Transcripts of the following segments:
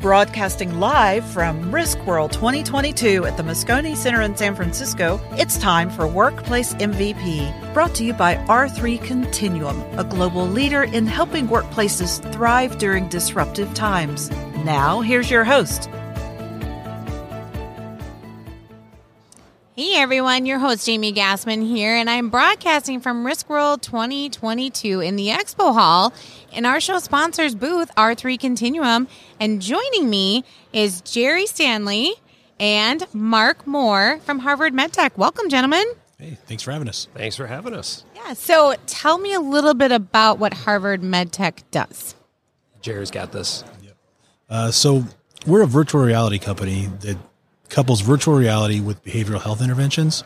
Broadcasting live from Risk World 2022 at the Moscone Center in San Francisco, it's time for Workplace MVP, brought to you by R3 Continuum, a global leader in helping workplaces thrive during disruptive times. Now, here's your host. Hey everyone, your host Jamie Gassman here, and I'm broadcasting from Risk World 2022 in the Expo Hall in our show sponsors booth, R3 Continuum. And joining me is Jerry Stanley and Mark Moore from Harvard MedTech. Welcome, gentlemen. Hey, thanks for having us. Thanks for having us. Yeah, so tell me a little bit about what Harvard MedTech does. Jerry's got this. Uh, so, we're a virtual reality company that couples virtual reality with behavioral health interventions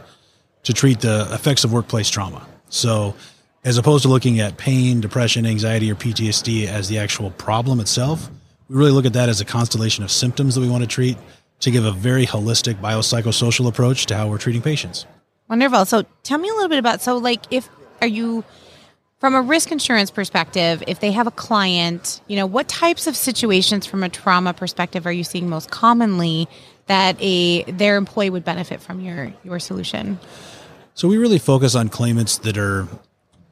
to treat the effects of workplace trauma. So, as opposed to looking at pain, depression, anxiety, or PTSD as the actual problem itself, we really look at that as a constellation of symptoms that we want to treat to give a very holistic biopsychosocial approach to how we're treating patients. Wonderful. So, tell me a little bit about so like if are you from a risk insurance perspective, if they have a client, you know, what types of situations from a trauma perspective are you seeing most commonly that a their employee would benefit from your your solution? So we really focus on claimants that are,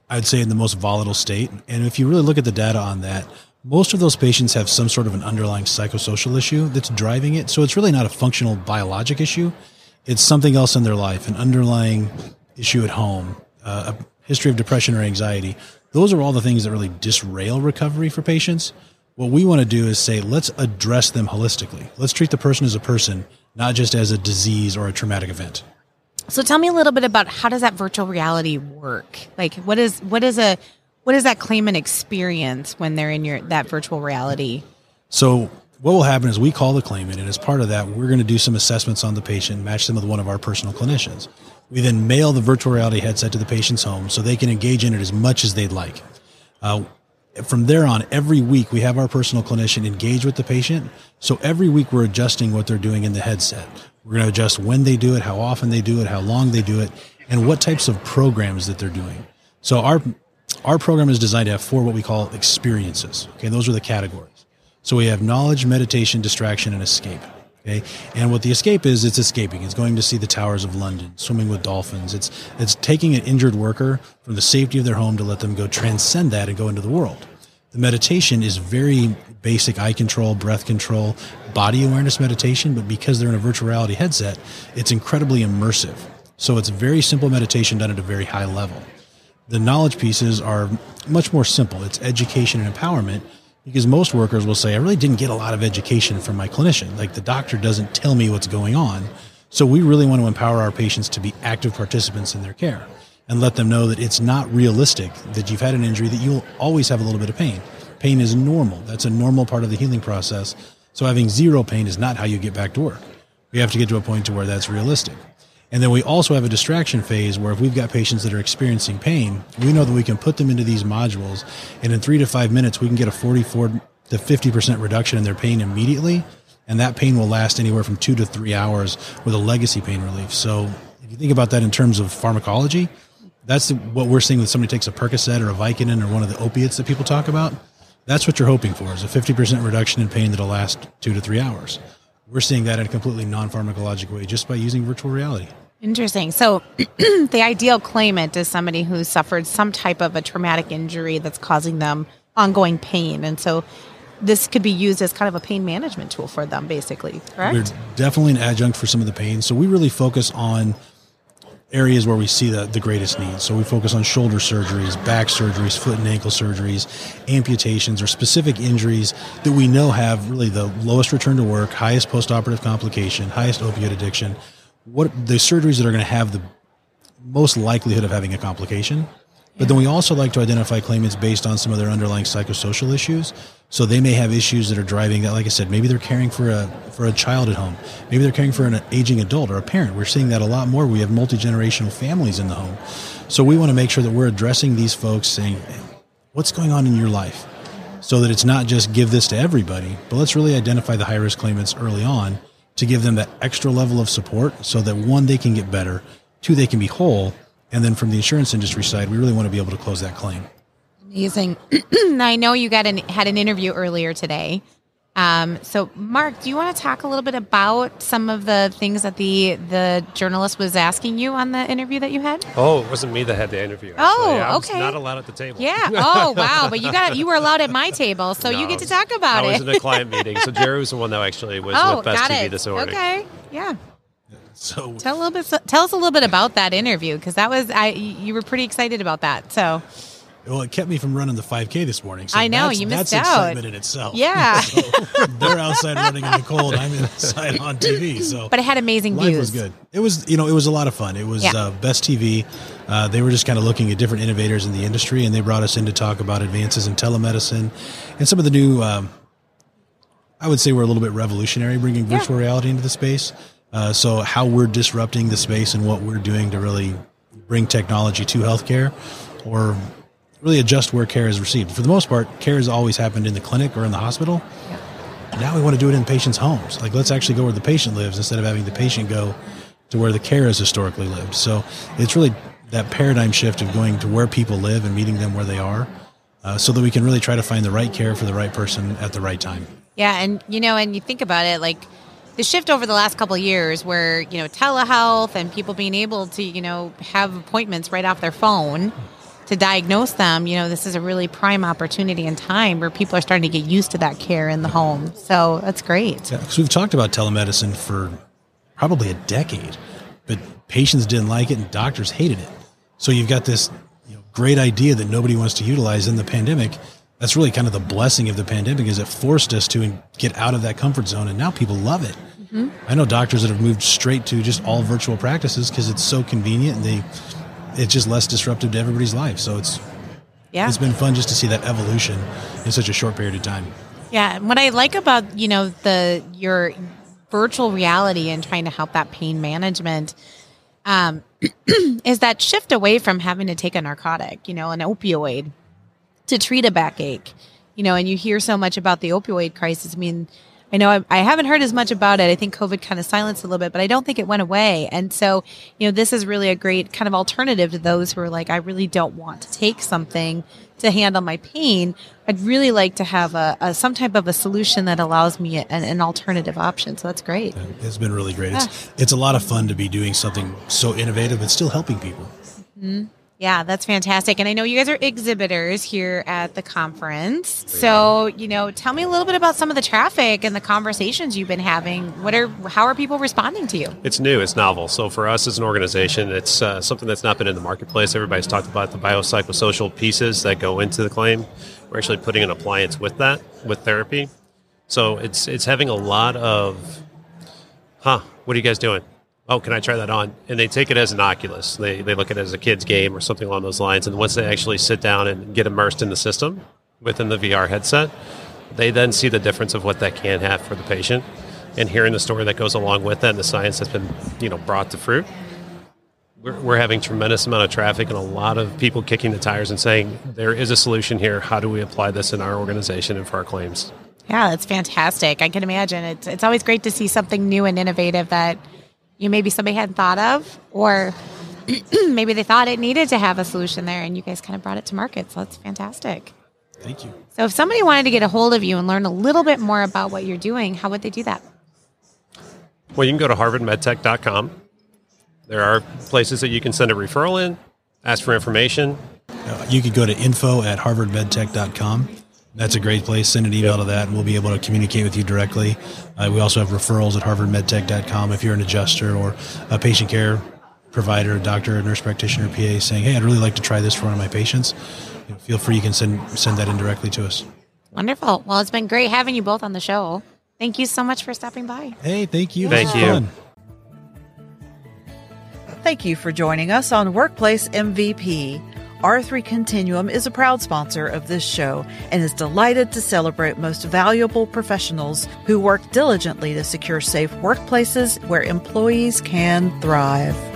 I'd say, in the most volatile state. And if you really look at the data on that, most of those patients have some sort of an underlying psychosocial issue that's driving it. So it's really not a functional biologic issue. It's something else in their life, an underlying issue at home, uh, a history of depression or anxiety. Those are all the things that really disrail recovery for patients. What we want to do is say, let's address them holistically. Let's treat the person as a person, not just as a disease or a traumatic event. So tell me a little bit about how does that virtual reality work? Like what is what is a what is that claimant experience when they're in your that virtual reality? So what will happen is we call the claimant, and as part of that, we're going to do some assessments on the patient, match them with one of our personal clinicians. We then mail the virtual reality headset to the patient's home so they can engage in it as much as they'd like. Uh, from there on, every week we have our personal clinician engage with the patient. So every week we're adjusting what they're doing in the headset. We're going to adjust when they do it, how often they do it, how long they do it, and what types of programs that they're doing. So our our program is designed to have four what we call experiences. Okay, those are the categories. So we have knowledge, meditation, distraction, and escape. Okay, and what the escape is, it's escaping. It's going to see the towers of London, swimming with dolphins. It's it's taking an injured worker from the safety of their home to let them go transcend that and go into the world. The meditation is very basic eye control, breath control, body awareness meditation, but because they're in a virtual reality headset, it's incredibly immersive. So it's very simple meditation done at a very high level. The knowledge pieces are much more simple. It's education and empowerment because most workers will say, I really didn't get a lot of education from my clinician. Like the doctor doesn't tell me what's going on. So we really want to empower our patients to be active participants in their care and let them know that it's not realistic that you've had an injury, that you'll always have a little bit of pain. Pain is normal. That's a normal part of the healing process. So having zero pain is not how you get back to work. We have to get to a point to where that's realistic. And then we also have a distraction phase where if we've got patients that are experiencing pain, we know that we can put them into these modules and in three to five minutes, we can get a 44 to 50% reduction in their pain immediately. And that pain will last anywhere from two to three hours with a legacy pain relief. So if you think about that in terms of pharmacology, that's what we're seeing when somebody takes a Percocet or a Vicodin or one of the opiates that people talk about. That's what you're hoping for is a 50% reduction in pain that'll last two to three hours. We're seeing that in a completely non-pharmacologic way just by using virtual reality. Interesting. So, the ideal claimant is somebody who suffered some type of a traumatic injury that's causing them ongoing pain. And so, this could be used as kind of a pain management tool for them, basically, correct? We're definitely an adjunct for some of the pain. So, we really focus on areas where we see the, the greatest needs. So we focus on shoulder surgeries, back surgeries, foot and ankle surgeries, amputations, or specific injuries that we know have really the lowest return to work, highest postoperative complication, highest opioid addiction. What the surgeries that are going to have the most likelihood of having a complication. But then we also like to identify claimants based on some of their underlying psychosocial issues. So they may have issues that are driving that. Like I said, maybe they're caring for a for a child at home. Maybe they're caring for an aging adult or a parent. We're seeing that a lot more. We have multi generational families in the home. So we want to make sure that we're addressing these folks, saying, "What's going on in your life?" So that it's not just give this to everybody, but let's really identify the high risk claimants early on to give them that extra level of support, so that one they can get better, two they can be whole, and then from the insurance industry side, we really want to be able to close that claim. Amazing. I know you got an, had an interview earlier today Um, so, Mark, do you want to talk a little bit about some of the things that the the journalist was asking you on the interview that you had? Oh, it wasn't me that had the interview. Actually. Oh, I was okay. not allowed at the table. Yeah. Oh, wow. But you got you were allowed at my table, so you No, get to talk about I it. I was in a client meeting, so Jerry was the one that actually was oh, with Best got TV it. this morning. Okay. Yeah. So Tell a little bit. Tell us a little bit about that interview because that was I. You were pretty excited about that. So well, it kept me from running the 5K this morning. So I know, that's, you missed that's out. excitement in itself. Yeah. So they're outside running in the cold. I'm inside on TV. So but it had amazing Life views. was good. It was, you know, it was a lot of fun. It was Yeah. uh, best TV. Uh, they were just kind of looking at different innovators in the industry, and they brought us in to talk about advances in telemedicine and some of the new. Um, I would say we're a little bit revolutionary, bringing Yeah. virtual reality into the space. Uh, so how we're disrupting the space and what we're doing to really bring technology to healthcare, or really adjust where care is received. For the most part, care has always happened in the clinic or in the hospital. Now we want to do it in patients' homes. Like, let's actually go where the patient lives instead of having the patient go to where the care has historically lived. So it's really that paradigm shift of going to where people live and meeting them where they are, uh, so that we can really try to find the right care for the right person at the right time. Yeah, and you know, and you think about it, like the shift over the last couple of years, where you know telehealth and people being able to you know have appointments right off their phone to diagnose them. You know, this is a really prime opportunity and time where people are starting to get used to that care in the home. So that's great. Yeah, because we've talked about telemedicine for probably a decade, but patients didn't like it and doctors hated it. So you've got this you know, great idea that nobody wants to utilize in the pandemic. That's really kind of the blessing of the pandemic is it forced us to get out of that comfort zone, and now people love it. I know doctors that have moved straight to just all virtual practices because it's so convenient and they it's just less disruptive to everybody's life. So it's Yeah, it's been fun just to see that evolution in such a short period of time. Yeah, and what I like about you know the your virtual reality and trying to help that pain management um, is that shift away from having to take a narcotic, you know, an opioid to treat a backache, you know, and you hear so much about the opioid crisis. I mean, I know I, I haven't heard as much about it. I think COVID kind of silenced a little bit, but I don't think it went away. And so, you know, this is really a great kind of alternative to those who are like, I really don't want to take something to handle my pain. I'd really like to have a, a some type of a solution that allows me an, an alternative option. So that's great. It's been really great. It's it's a lot of fun to be doing something so innovative but still helping people. Mm-hmm. Yeah, that's fantastic. And I know you guys are exhibitors here at the conference. So, you know, tell me a little bit about some of the traffic and the conversations you've been having. What are how are people responding to you? It's new, it's novel. So for us as an organization, it's uh, something that's not been in the marketplace. Everybody's talked about the biopsychosocial pieces that go into the claim. We're actually putting an appliance with that, with therapy. So it's it's having a lot of, huh? What are you guys doing? Oh, can I try that on? And they take it as an Oculus. They they look at it as a kid's game or something along those lines. And once they actually sit down and get immersed in the system within the VR headset, they then see the difference of what that can have for the patient and hearing the story that goes along with that and the science that's been you know brought to fruit we're, we're having tremendous amount of traffic and a lot of people kicking the tires and saying there is a solution here how do we apply this in our organization and for our claims Yeah, that's fantastic. I can imagine it's it's always great to see something new and innovative that you maybe somebody hadn't thought of or maybe they thought it needed to have a solution there and you guys kind of brought it to market. So that's fantastic. Thank you. So if somebody wanted to get a hold of you and learn a little bit more about what you're doing, how would they do that? well you can go to harvardmedtech.com there are places that you can send a referral in ask for information Uh, you could go to info at harvardmedtech.com. That's a great place. Send an email to that, and we'll be able to communicate with you directly. Uh, we also have referrals at harvardmedtech.com if you're an adjuster or a patient care provider, a doctor, a nurse practitioner, PA, saying, "Hey, I'd really like to try this for one of my patients." You know, feel free. You can send send that in directly to us. Wonderful. Well, it's been great having you both on the show. Thank you so much for stopping by. Hey, thank you. Thank you. fun. Thank you for joining us on Workplace MVP. R3 Continuum is a proud sponsor of this show and is delighted to celebrate most valuable professionals who work diligently to secure safe workplaces where employees can thrive.